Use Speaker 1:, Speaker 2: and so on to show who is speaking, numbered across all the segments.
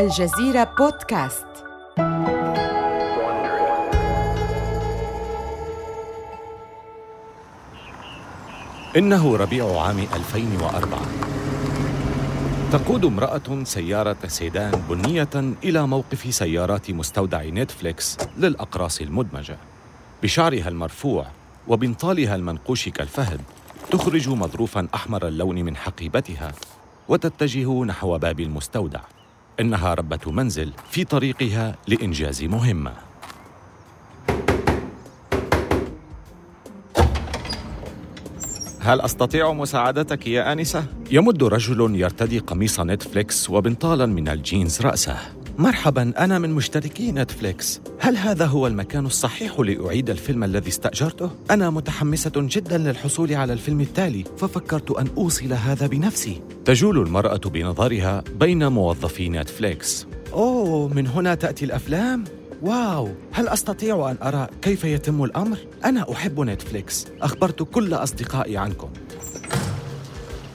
Speaker 1: الجزيرة بودكاست.
Speaker 2: إنه ربيع عام 2004 تقود امرأة سيارة سيدان بنية إلى موقف سيارات مستودع نتفليكس للأقراص المدمجة. بشعرها المرفوع وبنطالها المنقوش كالفهد تخرج مظروفا أحمر اللون من حقيبتها وتتجه نحو باب المستودع. إنها ربة منزل في طريقها لإنجاز مهمة هل أستطيع مساعدتك يا آنسة؟ يمد رجل يرتدي قميص نتفليكس وبنطالا من الجينز رأسه مرحبا أنا من مشتركي نتفليكس هل هذا هو المكان الصحيح لأعيد الفيلم الذي استأجرته؟ أنا متحمسة جدا للحصول على الفيلم التالي ففكرت أن أوصل هذا بنفسي تجول المرأة بنظرها بين موظفي نتفليكس أوه من هنا تأتي الأفلام؟ واو هل أستطيع أن أرى كيف يتم الأمر؟ أنا أحب نتفليكس أخبرت كل أصدقائي عنكم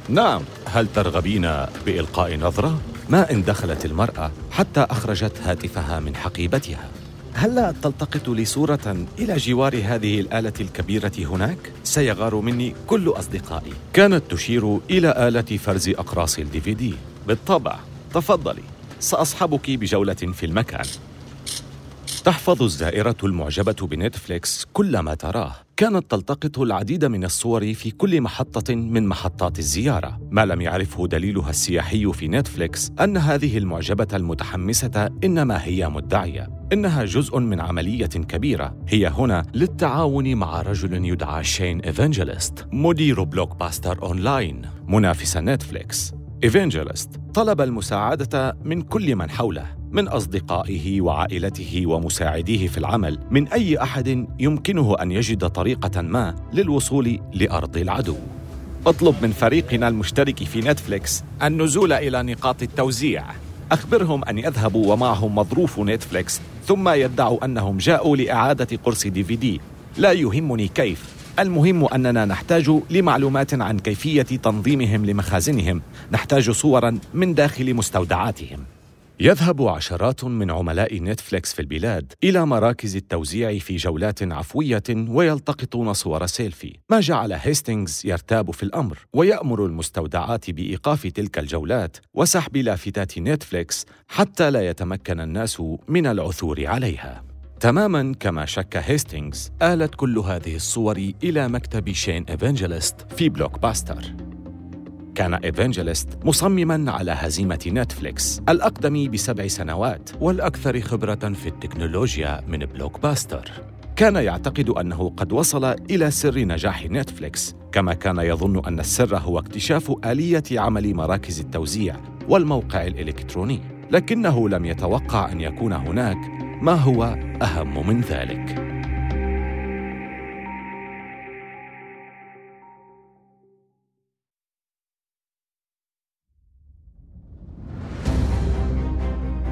Speaker 2: نعم هل ترغبين بإلقاء نظرة؟ ما إن دخلت المرأة حتى أخرجت هاتفها من حقيبتها. هلا تلتقط لي صورة إلى جوار هذه الآلة الكبيرة هناك؟ سيغار مني كل أصدقائي. كانت تشير إلى آلة فرز أقراص ال DVD بالطبع. تفضلي. سأصحبك بجولة في المكان. تحفظ الزائرة المعجبة بنتفليكس كل ما تراه. كانت تلتقط العديد من الصور في كل محطة من محطات الزيارة. ما لم يعرفه دليلها السياحي في نتفليكس أن هذه المعجبة المتحمسة إنما هي مدعية. إنها جزء من عملية كبيرة. هي هنا للتعاون مع رجل يدعى شين إيفانجيليست مدير بلوك باستر أونلاين منافس نتفليكس. إيفانجيليست طلب المساعدة من كل من حوله. من أصدقائه وعائلته ومساعديه في العمل من أي أحد يمكنه أن يجد طريقة ما للوصول لأرض العدو. اطلب من فريقنا المشترك في نتفليكس النزول إلى نقاط التوزيع. أخبرهم أن يذهبوا ومعهم مظروف نتفليكس ثم يدعوا أنهم جاءوا لإعادة قرص DVD لا يهمني كيف. المهم أننا نحتاج لمعلومات عن كيفية تنظيمهم لمخازنهم. نحتاج صورا من داخل مستودعاتهم. يذهب عشرات من عملاء نتفليكس في البلاد إلى مراكز التوزيع في جولات عفوية ويلتقطون صور سيلفي. ما جعل هيستينغز يرتاب في الأمر ويأمر المستودعات بإيقاف تلك الجولات وسحب لافتات نتفليكس حتى لا يتمكن الناس من العثور عليها. تماما كما شك هيستينغز آلت كل هذه الصور إلى مكتب شين إيفانجيليست في بلوك باستر كان إيفانجيليست مصمما على هزيمة نتفليكس الأقدم بسبع سنوات والأكثر خبرة في التكنولوجيا من بلوك باستر كان يعتقد أنه قد وصل إلى سر نجاح نتفليكس كما كان يظن أن السر هو اكتشاف آلية عمل مراكز التوزيع والموقع الإلكتروني لكنه لم يتوقع أن يكون هناك ما هو أهم من ذلك.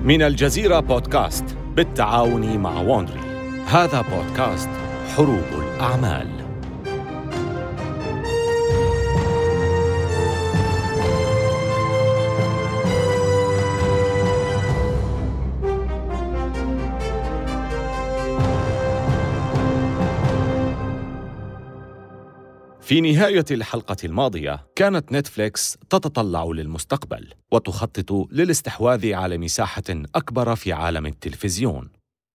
Speaker 2: من الجزيرة بودكاست بالتعاون مع وونري هذا بودكاست حروب الأعمال. في نهاية الحلقة الماضية كانت نتفليكس تتطلع للمستقبل وتخطط للاستحواذ على مساحة أكبر في عالم التلفزيون.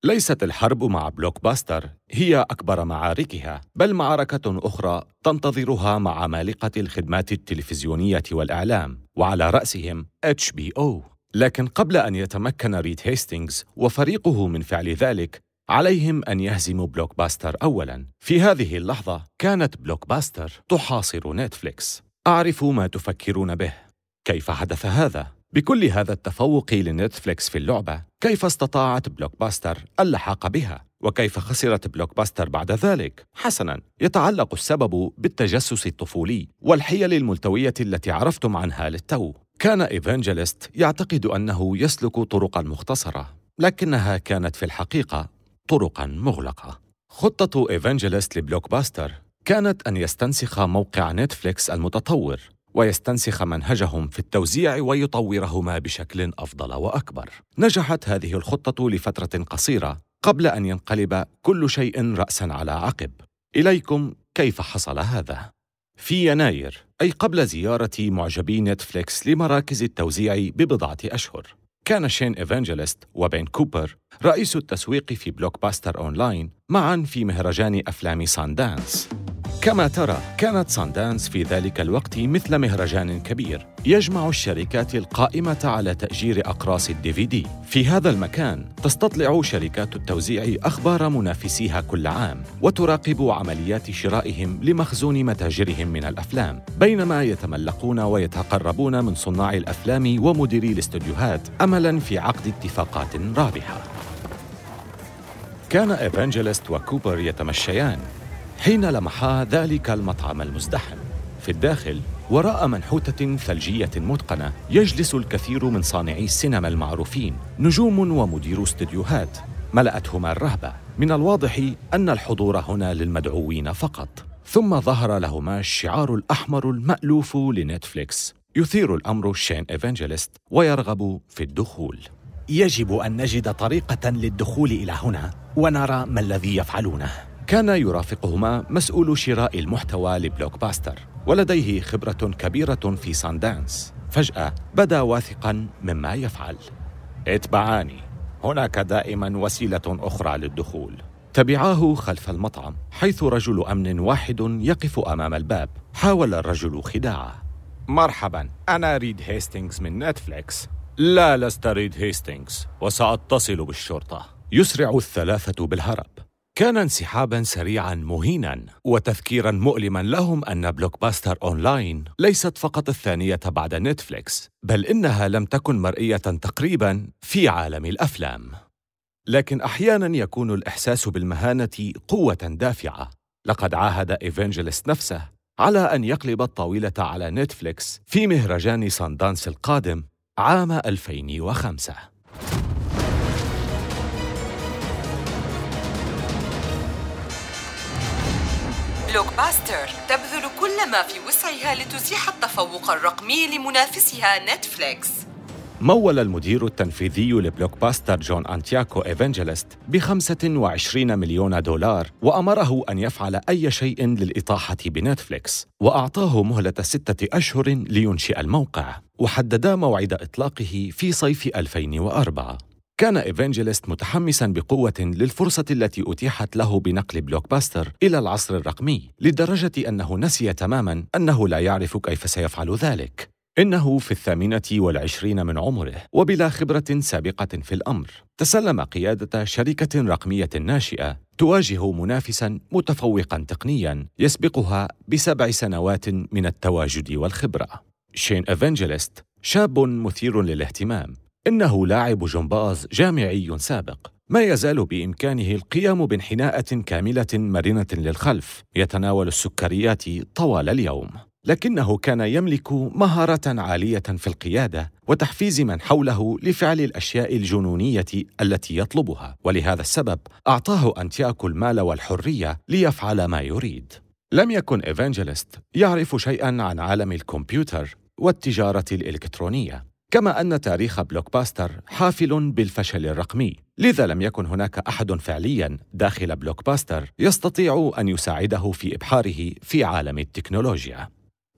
Speaker 2: ليست الحرب مع بلوك باستر هي أكبر معاركها بل معركة أخرى تنتظرها مع عمالقة الخدمات التلفزيونية والإعلام وعلى رأسهم HBO لكن قبل أن يتمكن ريد هيستينغز وفريقه من فعل ذلك عليهم أن يهزموا بلوك باستر أولاً. في هذه اللحظة كانت بلوك باستر تحاصر نتفليكس. أعرف ما تفكرون به. كيف حدث هذا؟ بكل هذا التفوق لنتفليكس في اللعبة، كيف استطاعت بلوك باستر اللحاق بها؟ وكيف خسرت بلوك باستر بعد ذلك؟ حسناً، يتعلق السبب بالتجسس الطفولي والحيل الملتوية التي عرفتم عنها للتو. كان إيفانجيليست يعتقد أنه يسلك طرقاً مختصرة، لكنها كانت في الحقيقة طرقا مغلقة خطة إيفانجيليست لبلوك باستر كانت أن يستنسخ موقع نتفليكس المتطور ويستنسخ منهجهم في التوزيع ويطورهما بشكل أفضل وأكبر. نجحت هذه الخطة لفترة قصيرة قبل أن ينقلب كل شيء رأسا على عقب. إليكم كيف حصل هذا؟ في يناير أي قبل زيارة معجبي نتفليكس لمراكز التوزيع ببضعة أشهر كان شين إيفانجيليست وبين كوبر رئيس التسويق في بلوك باستر أونلاين معا في مهرجان أفلام ساندانس. كما ترى كانت ساندانس في ذلك الوقت مثل مهرجان كبير يجمع الشركات القائمة على تأجير أقراص ال DVD في هذا المكان تستطلع شركات التوزيع أخبار منافسيها كل عام وتراقب عمليات شرائهم لمخزون متاجرهم من الأفلام. بينما يتملقون ويتقربون من صناع الأفلام ومديري الاستوديوهات أملاً في عقد اتفاقات رابحة. كان إيفانجيليست وكوبر يتمشيان. حين لمحا ذلك المطعم المزدحم. في الداخل وراء منحوتة ثلجية متقنة يجلس الكثير من صانعي السينما المعروفين نجوم ومديرو استديوهات. ملأتهما الرهبة. من الواضح أن الحضور هنا للمدعوين فقط. ثم ظهر لهما الشعار الأحمر المألوف لنتفليكس. يثير الأمر شين إيفانجيليست ويرغب في الدخول.
Speaker 3: يجب أن نجد طريقة للدخول إلى هنا ونرى ما الذي يفعلونه.
Speaker 2: كان يرافقهما مسؤول شراء المحتوى لبلوك باستر ولديه خبرة كبيرة في ساندانس. فجأة بدا واثقا مما يفعل. اتبعاني. هناك دائما وسيلة أخرى للدخول. تبعاه خلف المطعم حيث رجل أمن واحد يقف أمام الباب. حاول الرجل خداعه. مرحبا. أنا ريد هيستينغز من نتفليكس. لا لست ريد هيستينغز وسأتصل بالشرطة. يسرع الثلاثة بالهرب. كان انسحابا سريعا مهينا وتذكيرا مؤلما لهم أن بلوك باستر أونلاين ليست فقط الثانية بعد نتفليكس بل إنها لم تكن مرئية تقريبا في عالم الأفلام. لكن أحيانا يكون الإحساس بالمهانة قوة دافعة. لقد عاهد إيفانجيليست نفسه على أن يقلب الطاولة على نتفليكس في مهرجان ساندانس القادم عام 2005
Speaker 1: بلوك باستر تبذل كل ما في وسعها لتزيح التفوق الرقمي لمنافسها نتفليكس.
Speaker 2: مول المدير التنفيذي لبلوك باستر جون أنتياكو إيفانجيليست ب 25 مليون دولار وأمره أن يفعل أي شيء للإطاحة بنتفليكس وأعطاه مهلة ستة أشهر لينشئ الموقع. وحددا موعد إطلاقه في صيف 2004 كان إيفانجيليست متحمسا بقوة للفرصة التي أتيحت له بنقل بلوك باستر إلى العصر الرقمي لدرجة أنه نسي تماما أنه لا يعرف كيف سيفعل ذلك. إنه في الثامنة والعشرين من عمره وبلا خبرة سابقة في الأمر تسلم قيادة شركة رقمية ناشئة تواجه منافسا متفوقا تقنيا يسبقها بسبع سنوات من التواجد والخبرة. شين إيفانجيليست شاب مثير للاهتمام. إنه لاعب جمباز جامعي سابق. ما يزال بإمكانه القيام بانحناءة كاملة مرنة للخلف. يتناول السكريات طوال اليوم. لكنه كان يملك مهارة عالية في القيادة وتحفيز من حوله لفعل الأشياء الجنونية التي يطلبها. ولهذا السبب أعطاه أنتياكو المال والحرية ليفعل ما يريد. لم يكن إيفانجيليست يعرف شيئا عن عالم الكمبيوتر والتجارة الإلكترونية. كما أن تاريخ بلوك باستر حافل بالفشل الرقمي. لذا لم يكن هناك أحد فعليا داخل بلوك باستر يستطيع أن يساعده في إبحاره في عالم التكنولوجيا.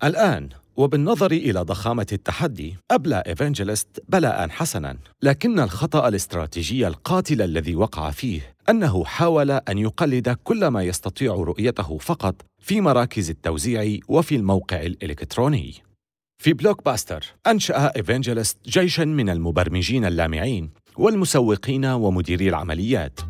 Speaker 2: الآن وبالنظر إلى ضخامة التحدي أبلى إيفانجيليست بلاء حسنا. لكن الخطأ الاستراتيجي القاتل الذي وقع فيه أنه حاول أن يقلد كل ما يستطيع رؤيته فقط في مراكز التوزيع وفي الموقع الإلكتروني. في بلوك باستر أنشأ إيفانجيليست جيشاً من المبرمجين اللامعين والمسوقين ومديري العمليات.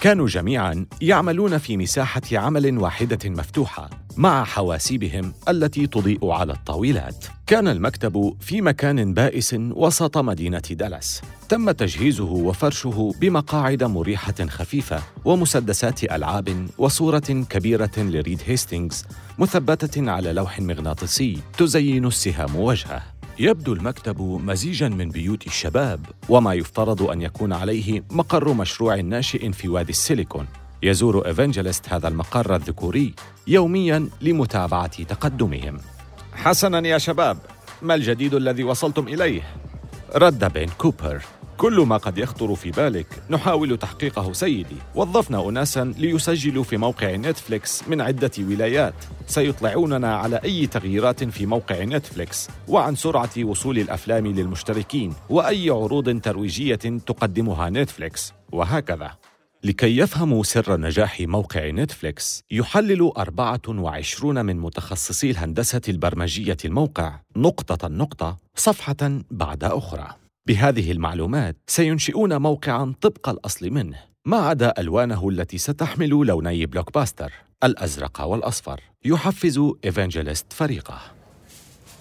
Speaker 2: كانوا جميعاً يعملون في مساحة عمل واحدة مفتوحة مع حواسيبهم التي تضيء على الطاولات. كان المكتب في مكان بائس وسط مدينة دالاس. تم تجهيزه وفرشه بمقاعد مريحة خفيفة ومسدسات ألعاب وصورة كبيرة لريد هيستينغز مثبتة على لوح مغناطيسي تزين السهام وجهه. يبدو المكتب مزيجا من بيوت الشباب وما يفترض أن يكون عليه مقر مشروع ناشئ في وادي السيليكون. يزور ايفانجيليست هذا المقر الذكوري يوميا لمتابعة تقدمهم. حسنا يا شباب ما الجديد الذي وصلتم إليه؟ رد بين كوبر. كل ما قد يخطر في بالك نحاول تحقيقه سيدي. وظفنا أناسا ليسجلوا في موقع نتفليكس من عدة ولايات. سيطلعوننا على أي تغييرات في موقع نتفليكس وعن سرعة وصول الأفلام للمشتركين وأي عروض ترويجية تقدمها نتفليكس. وهكذا. لكي يفهموا سر نجاح موقع نتفليكس يحلل 24 من متخصصي الهندسة البرمجية الموقع نقطة نقطة صفحة بعد أخرى. بهذه المعلومات سينشئون موقعا طبق الأصل منه ما عدا ألوانه التي ستحمل لوني بلوك باستر الأزرق والأصفر يحفز إيفانجيليست فريقه.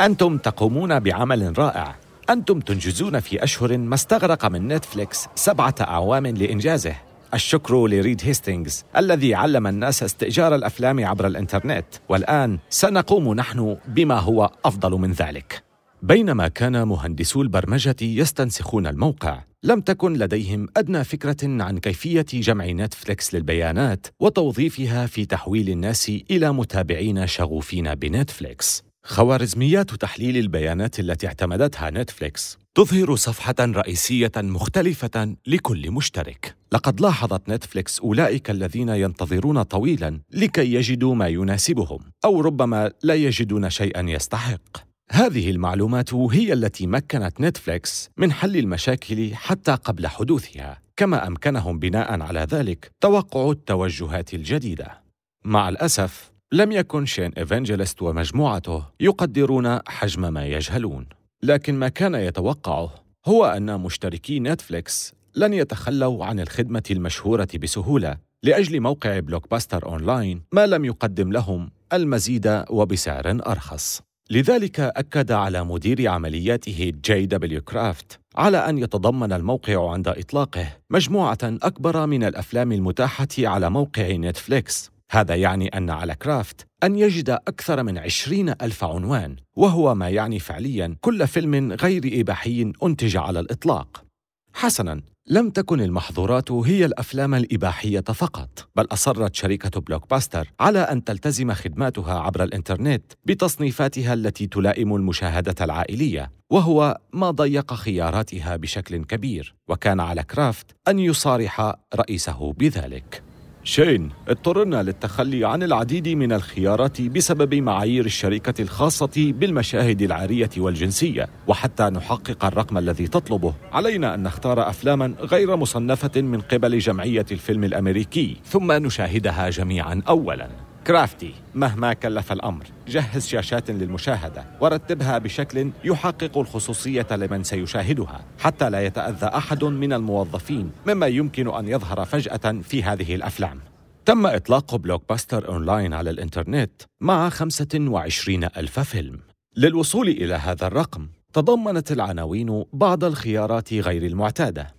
Speaker 2: أنتم تقومون بعمل رائع. أنتم تنجزون في أشهر ما استغرق من نتفليكس سبعة أعوام لإنجازه. الشكر لريد هيستينغز الذي علم الناس استئجار الأفلام عبر الإنترنت والآن سنقوم نحن بما هو أفضل من ذلك. بينما كان مهندسو البرمجة يستنسخون الموقع لم تكن لديهم أدنى فكرة عن كيفية جمع نتفليكس للبيانات وتوظيفها في تحويل الناس إلى متابعين شغوفين بنتفليكس خوارزميات تحليل البيانات التي اعتمدتها نتفليكس تظهر صفحة رئيسية مختلفة لكل مشترك. لقد لاحظت نتفليكس أولئك الذين ينتظرون طويلا لكي يجدوا ما يناسبهم، أو ربما لا يجدون شيئا يستحق. هذه المعلومات هي التي مكنت نتفليكس من حل المشاكل حتى قبل حدوثها، كما أمكنهم بناء على ذلك توقع التوجهات الجديدة. مع الأسف، لم يكن شين إيفانجيليست ومجموعته يقدرون حجم ما يجهلون. لكن ما كان يتوقعه هو أن مشتركي نتفليكس لن يتخلوا عن الخدمة المشهورة بسهولة لأجل موقع بلوك باستر أونلاين ما لم يقدم لهم المزيد وبسعر أرخص لذلك أكد على مدير عملياته جي دبليو كرافت على أن يتضمن الموقع عند إطلاقه مجموعة أكبر من الأفلام المتاحة على موقع نتفليكس. هذا يعني أن على كرافت أن يجد أكثر من عشرين ألف عنوان وهو ما يعني فعليا كل فيلم غير إباحي أنتج على الإطلاق. حسنا لم تكن المحظورات هي الأفلام الإباحية فقط بل أصرت شركة بلوك باستر على أن تلتزم خدماتها عبر الإنترنت بتصنيفاتها التي تلائم المشاهدة العائلية وهو ما ضيق خياراتها بشكل كبير وكان على كرافت أن يصارح رئيسه بذلك. شين اضطررنا للتخلي عن العديد من الخيارات بسبب معايير الشركة الخاصة بالمشاهد العارية والجنسية وحتى نحقق الرقم الذي تطلبه. علينا أن نختار أفلاما غير مصنفة من قبل جمعية الفيلم الأمريكي ثم نشاهدها جميعا أولا. كرافتي مهما كلف الأمر جهز شاشات للمشاهدة ورتبها بشكل يحقق الخصوصية لمن سيشاهدها حتى لا يتأذى أحد من الموظفين مما يمكن أن يظهر فجأة في هذه الأفلام. تم إطلاق بلوك باستر أونلاين على الإنترنت مع 25 ألف فيلم. للوصول إلى هذا الرقم تضمنت العناوين بعض الخيارات غير المعتادة.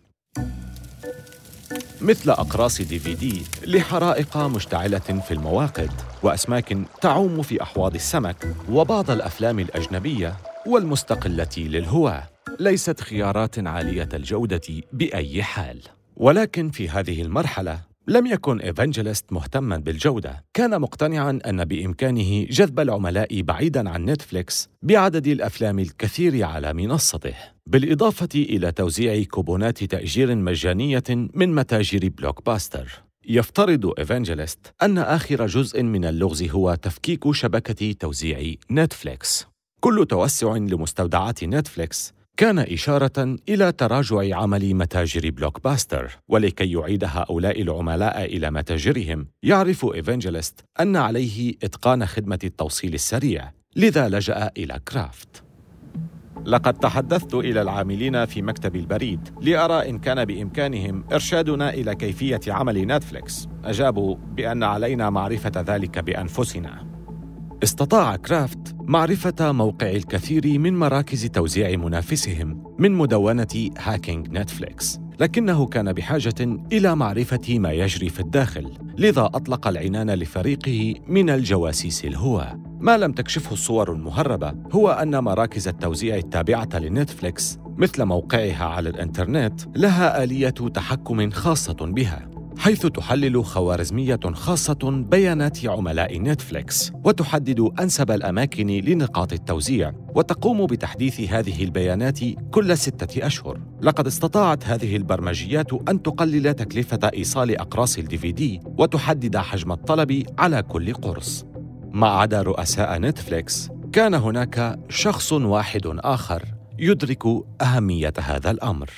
Speaker 2: مثل أقراص دي في دي لحرائق مشتعلة في المواقد وأسماك تعوم في أحواض السمك وبعض الأفلام الأجنبية والمستقلة للهواة. ليست خيارات عالية الجودة بأي حال. ولكن في هذه المرحلة لم يكن إيفانجيليست مهتما بالجودة. كان مقتنعا أن بإمكانه جذب العملاء بعيدا عن نتفليكس بعدد الأفلام الكثير على منصته. بالإضافة إلى توزيع كوبونات تأجير مجانية من متاجر بلوك باستر يفترض إيفانجيليست أن آخر جزء من اللغز هو تفكيك شبكة توزيع نتفليكس. كل توسع لمستودعات نتفليكس كان إشارة إلى تراجع عمل متاجر بلوك باستر ولكي يعيد هؤلاء العملاء إلى متاجرهم. يعرف إيفانجيليست أن عليه إتقان خدمة التوصيل السريع لذا لجأ إلى كرافت. لقد تحدثت إلى العاملين في مكتب البريد لأرى إن كان بإمكانهم إرشادنا إلى كيفية عمل نتفليكس. أجابوا بأن علينا معرفة ذلك بأنفسنا. استطاع كرافت معرفة موقع الكثير من مراكز توزيع منافسهم من مدونة هاكينج نتفليكس لكنه كان بحاجة إلى معرفة ما يجري في الداخل لذا أطلق العنان لفريقه من الجواسيس الهواة ما لم تكشفه الصور المهربة هو أن مراكز التوزيع التابعة لنتفليكس مثل موقعها على الإنترنت لها آلية تحكم خاصة بها. حيث تحلل خوارزمية خاصة بيانات عملاء نتفليكس وتحدد أنسب الأماكن لنقاط التوزيع وتقوم بتحديث هذه البيانات كل ستة أشهر. لقد استطاعت هذه البرمجيات أن تقلل تكلفة إيصال أقراص الدي في دي وتحدد حجم الطلب على كل قرص. ما عدا رؤساء نتفليكس كان هناك شخص واحد آخر يدرك أهمية هذا الأمر.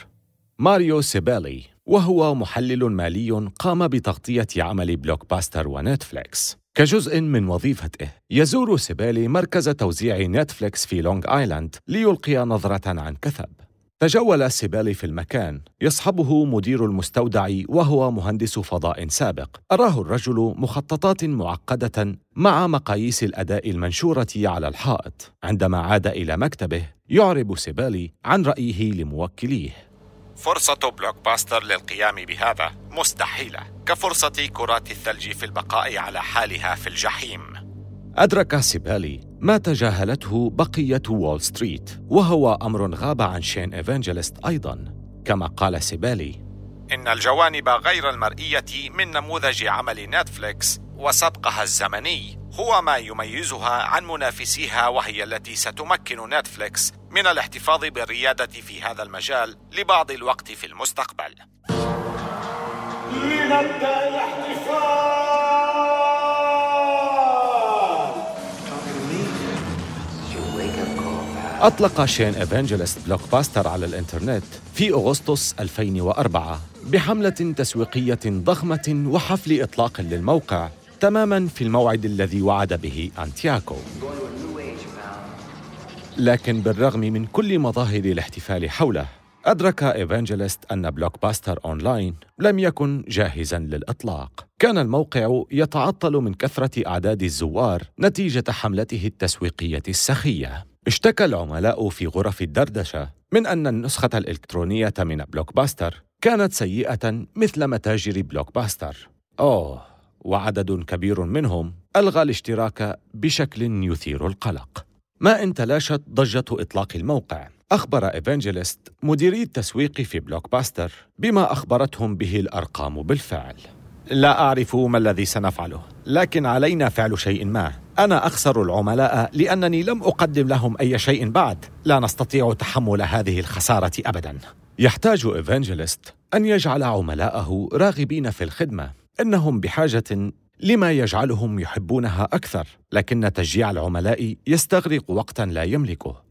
Speaker 2: ماريو سيبالي وهو محلل مالي قام بتغطية عمل بلوك باستر ونتفليكس. كجزء من وظيفته يزور سيبالي مركز توزيع نتفليكس في لونغ آيلاند ليلقي نظرة عن كثب. تجول سيبالي في المكان يصحبه مدير المستودع وهو مهندس فضاء سابق. أراه الرجل مخططات معقدة مع مقاييس الأداء المنشورة على الحائط. عندما عاد إلى مكتبه يعرب سيبالي عن رأيه لموكليه.
Speaker 3: فرصة بلوك باستر للقيام بهذا مستحيلة كفرصة كرات الثلج في البقاء على حالها في الجحيم.
Speaker 2: أدرك سيبالي ما تجاهلته بقية وول ستريت وهو أمر غاب عن شين إيفانجلست أيضا. كما قال سيبالي
Speaker 3: إن الجوانب غير المرئية من نموذج عمل نتفليكس وسبقها الزمني. هو ما يميزها عن منافسيها وهي التي ستمكن نتفليكس من الاحتفاظ بالريادة في هذا المجال لبعض الوقت في المستقبل. لنبدأ الاحتفال
Speaker 2: أطلق شين إيفانجلست بلوك باستر على الإنترنت في أغسطس 2004 بحملة تسويقية ضخمة وحفل إطلاق للموقع تماما في الموعد الذي وعد به أنتيوكو لكن بالرغم من كل مظاهر الاحتفال حوله أدرك إيفانجلست أن بلوك باستر أونلاين لم يكن جاهزا للإطلاق. كان الموقع يتعطل من كثرة أعداد الزوار نتيجة حملته التسويقية السخية. اشتكى العملاء في غرف الدردشة من أن النسخة الإلكترونية من بلوك باستر كانت سيئة مثل متاجر بلوك باستر أوه! وعدد كبير منهم ألغى الاشتراك بشكل يثير القلق. ما إن تلاشت ضجة إطلاق الموقع أخبر إيفانجيليست مديري التسويق في بلوك باستر بما أخبرتهم به الأرقام بالفعل. لا أعرف ما الذي سنفعله لكن علينا فعل شيء ما. أنا أخسر العملاء لأنني لم أقدم لهم أي شيء بعد. لا نستطيع تحمل هذه الخسارة أبدا. يحتاج إيفانجيليست أن يجعل عملاءه راغبين في الخدمة. إنهم بحاجة لما يجعلهم يحبونها أكثر لكن تشجيع العملاء يستغرق وقتا لا يملكه.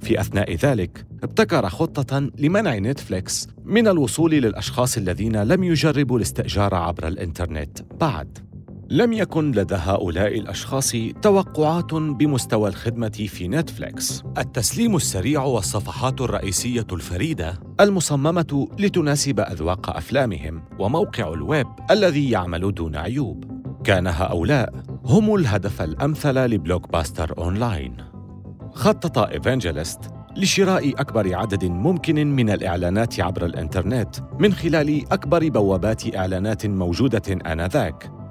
Speaker 2: في أثناء ذلك ابتكر خطة لمنع نتفليكس من الوصول للأشخاص الذين لم يجربوا الاستئجار عبر الإنترنت بعد. لم يكن لدى هؤلاء الأشخاص توقعات بمستوى الخدمة في نتفليكس. التسليم السريع والصفحات الرئيسية الفريدة المصممة لتناسب أذواق أفلامهم وموقع الويب الذي يعمل دون عيوب. كان هؤلاء هم الهدف الأمثل لبلوك باستر أونلاين. خطط إيفانجيلست لشراء أكبر عدد ممكن من الإعلانات عبر الإنترنت من خلال أكبر بوابات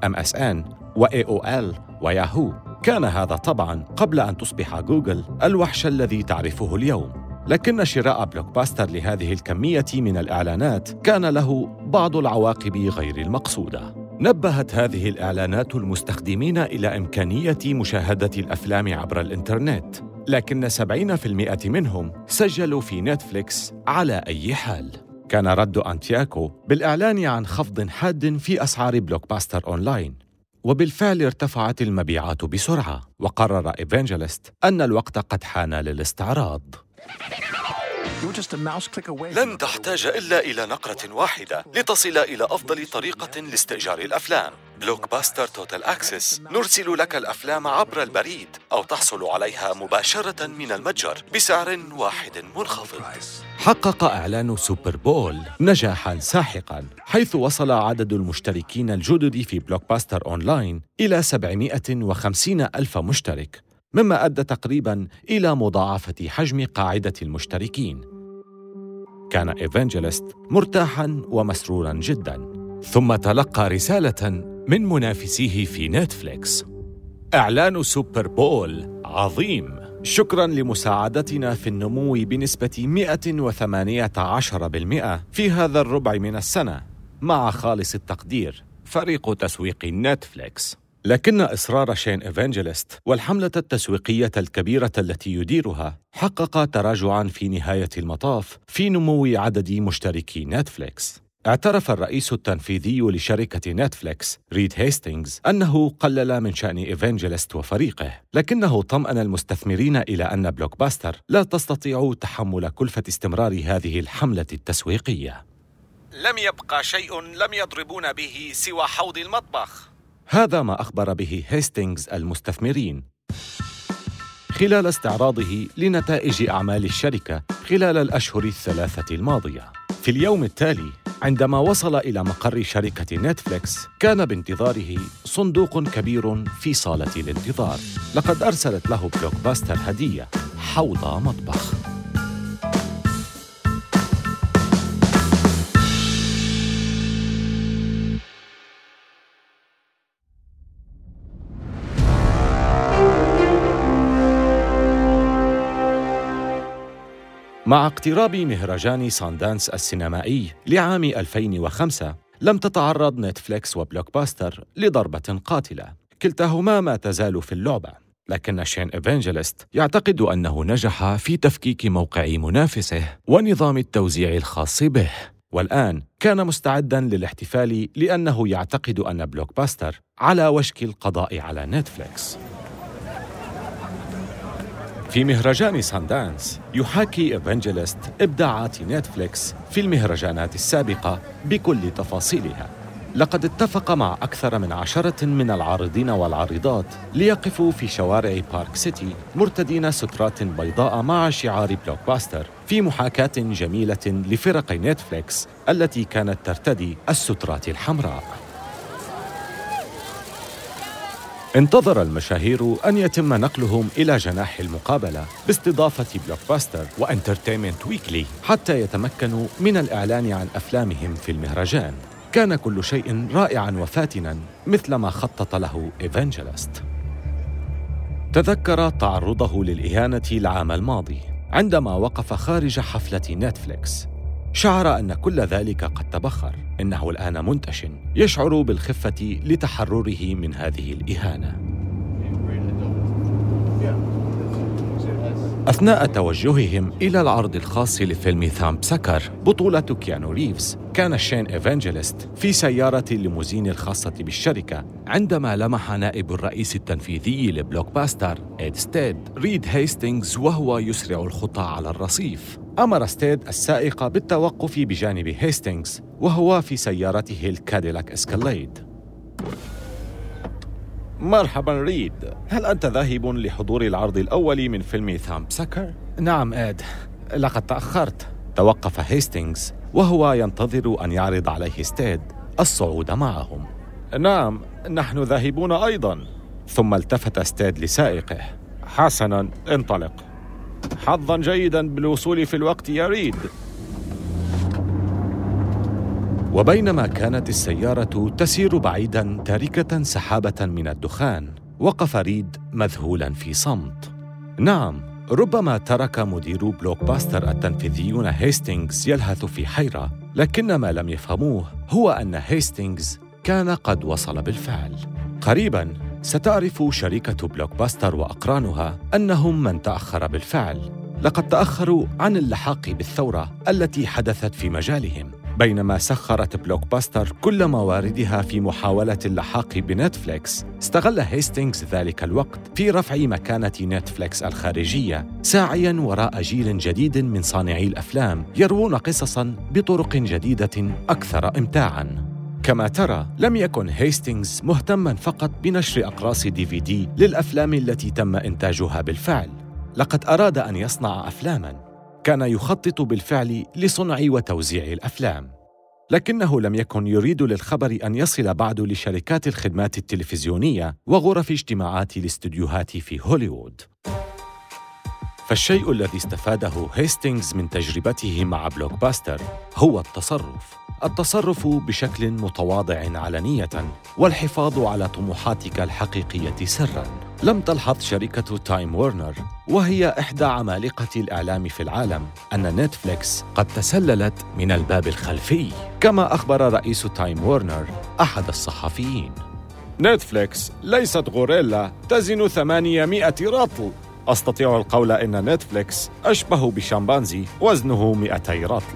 Speaker 2: إعلانات موجودة آنذاك MSN و AOL وياهو كان هذا طبعا قبل أن تصبح جوجل الوحش الذي تعرفه اليوم. لكن شراء بلوك باستر لهذه الكمية من الإعلانات كان له بعض العواقب غير المقصودة. نبهت هذه الإعلانات المستخدمين إلى إمكانية مشاهدة الأفلام عبر الإنترنت. لكن 70% منهم سجلوا في نتفليكس على أي حال. كان رد أنتياكو بالإعلان عن خفض حاد في أسعار بلوك باستر أونلاين وبالفعل ارتفعت المبيعات بسرعة وقرر إيفانجيلست أن الوقت قد حان للاستعراض.
Speaker 4: لن تحتاج إلا إلى نقرة واحدة لتصل إلى أفضل طريقة لاستئجار الأفلام. بلوك باستر Total Access نرسل لك الأفلام عبر البريد أو تحصل عليها مباشرة من المتجر بسعر واحد منخفض.
Speaker 2: حقق إعلان سوبر بول نجاحا ساحقا حيث وصل عدد المشتركين الجدد في بلوك باستر أونلاين إلى 750 ألف مشترك. مما أدى تقريبا إلى مضاعفة حجم قاعدة المشتركين. كان إيفانجيلست مرتاحا ومسرورا جدا. ثم تلقى رسالة من منافسيه في نتفليكس. إعلان سوبر بول عظيم. شكرا لمساعدتنا في النمو بنسبة 118% في هذا الربع من السنة. مع خالص التقدير فريق تسويق نتفليكس. لكن إصرار شين إيفانجيليست والحملة التسويقية الكبيرة التي يديرها حقق تراجعاً في نهاية المطاف في نمو عدد مشتركي نتفليكس. اعترف الرئيس التنفيذي لشركة نتفليكس ريد هيستينغز أنه قلل من شأن إيفانجيليست وفريقه لكنه طمأن المستثمرين إلى أن بلوك باستر لا تستطيع تحمل كلفة استمرار هذه الحملة التسويقية.
Speaker 3: لم يبقى شيء لم يضربون به سوى حوض المطبخ.
Speaker 2: هذا ما أخبر به هيستينغز المستثمرين. خلال استعراضه لنتائج أعمال الشركة خلال الأشهر الثلاثة الماضية. في اليوم التالي عندما وصل إلى مقر شركة نتفليكس كان بانتظاره صندوق كبير في صالة الانتظار. لقد أرسلت له بلوك باستر هدية حوض مطبخ. مع اقتراب مهرجان ساندانس السينمائي لعام 2005 لم تتعرض نتفليكس وبلوك باستر لضربة قاتلة. كلتاهما ما تزال في اللعبة. لكن شين إيفانجيليست يعتقد أنه نجح في تفكيك موقع منافسه ونظام التوزيع الخاص به. والآن كان مستعدا للاحتفال لأنه يعتقد أن بلوك باستر على وشك القضاء على نتفليكس. في مهرجان ساندانس يحاكي إيفانجيليست إبداعات نتفليكس في المهرجانات السابقة بكل تفاصيلها. لقد اتفق مع أكثر من عشرة من العارضين والعارضات ليقفوا في شوارع بارك سيتي مرتدين سترات بيضاء مع شعار بلوك باستر في محاكاة جميلة لفرق نتفليكس التي كانت ترتدي السترات الحمراء. انتظر المشاهير أن يتم نقلهم إلى جناح المقابلة باستضافة بلوك باستر و Entertainment Weekly حتى يتمكنوا من الإعلان عن أفلامهم في المهرجان. كان كل شيء رائعا وفاتنا مثل ما خطط له إيفانجيلست. تذكر تعرضه للإهانة العام الماضي عندما وقف خارج حفلة نتفليكس. شعر أن كل ذلك قد تبخر إنه الآن منتش يشعر بالخفة لتحرره من هذه الإهانة. أثناء توجههم إلى العرض الخاص لفيلم Thumbsucker بطولة كيانو ريفز كان شين إيفانجيليست في سيارة الليموزين الخاصة بالشركة عندما لمح نائب الرئيس التنفيذي لبلوك باستر إد ستيد. ريد هيستينغز وهو يسرع الخطى على الرصيف. أمر ستيد السائق بالتوقف بجانب هيستينغز وهو في سيارته الكاديلاك اسكاليد مرحبا ريد. هل أنت ذاهب لحضور العرض الأول من فيلم Thumbsucker؟ نعم إد. لقد تأخرت. توقف هيستينغز وهو ينتظر أن يعرض عليه ستيد الصعود معهم. نعم نحن ذاهبون أيضا. ثم التفت ستيد لسائقه. حسنا انطلق. حظا جيدا بالوصول في الوقت يا ريد. وبينما كانت السيارة تسير بعيدا تاركة سحابة من الدخان وقف ريد مذهولا في صمت. نعم ربما ترك مدير بلوك باستر التنفيذيون هيستينغز يلهث في حيرة لكن ما لم يفهموه هو أن هيستينغز كان قد وصل بالفعل. قريبا ستعرف شركة بلوك باستر وأقرانها أنهم من تأخر بالفعل. لقد تأخروا عن اللحاق بالثورة التي حدثت في مجالهم. بينما سخرت بلوك باستر كل مواردها في محاولة اللحاق بنتفليكس. استغل هيستينغز ذلك الوقت في رفع مكانة نتفليكس الخارجية ساعيا وراء جيل جديد من صانعي الأفلام يروون قصصا بطرق جديدة أكثر إمتاعا. كما ترى لم يكن هيستينغز مهتما فقط بنشر أقراص دي في دي للأفلام التي تم إنتاجها بالفعل. لقد أراد أن يصنع أفلاما كان يخطط بالفعل لصنع وتوزيع الأفلام. لكنه لم يكن يريد للخبر أن يصل بعد لشركات الخدمات التلفزيونية وغرف اجتماعات الاستديوهات في هوليوود. فالشيء الذي استفاده هيستينغز من تجربته مع بلوك باستر هو التصرف. التصرف بشكل متواضع علنية والحفاظ على طموحاتك الحقيقية سرا. لم تلحظ شركة تايم وورنر وهي إحدى عمالقة الإعلام في العالم أن نتفليكس قد تسللت من الباب الخلفي. كما أخبر رئيس تايم وورنر أحد الصحفيين. نتفليكس ليست غوريلا تزن 800 رطل أستطيع القول إن نتفليكس أشبه بشمبانزي وزنه 200 رطل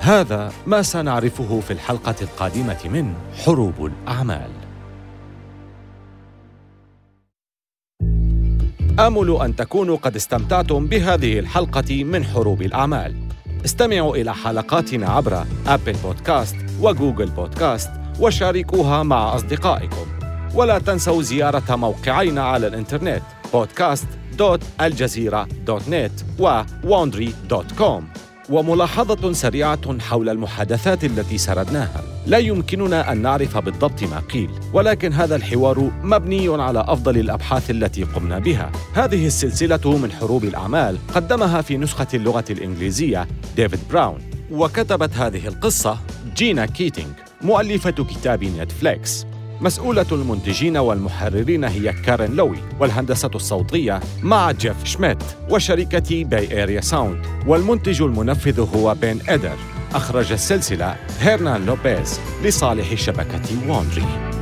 Speaker 2: هذا ما سنعرفه في الحلقة القادمة من حروب الأعمال. آمل أن تكونوا قد استمتعتم بهذه الحلقة من حروب الأعمال. استمعوا إلى حلقاتنا عبر أبل بودكاست وجوجل بودكاست وشاركوها مع أصدقائكم. ولا تنسوا زيارة موقعينا على الإنترنت podcast.aljazeera.net و wandry.com وملاحظة سريعة حول المحادثات التي سردناها. لا يمكننا أن نعرف بالضبط ما قيل ولكن هذا الحوار مبني على أفضل الأبحاث التي قمنا بها. هذه السلسلة من حروب الأعمال قدمها في نسخة اللغة الإنجليزية ديفيد براون وكتبت هذه القصة جينا كيتينغ مؤلفة كتاب نتفليكس. مسؤولة المنتجين والمحررين هي كارين لوي والهندسة الصوتية مع جيف شميت وشركة باي اريا ساوند والمنتج المنفذ هو بين إدر. أخرج السلسلة هيرنان لوبيز لصالح شبكة وونري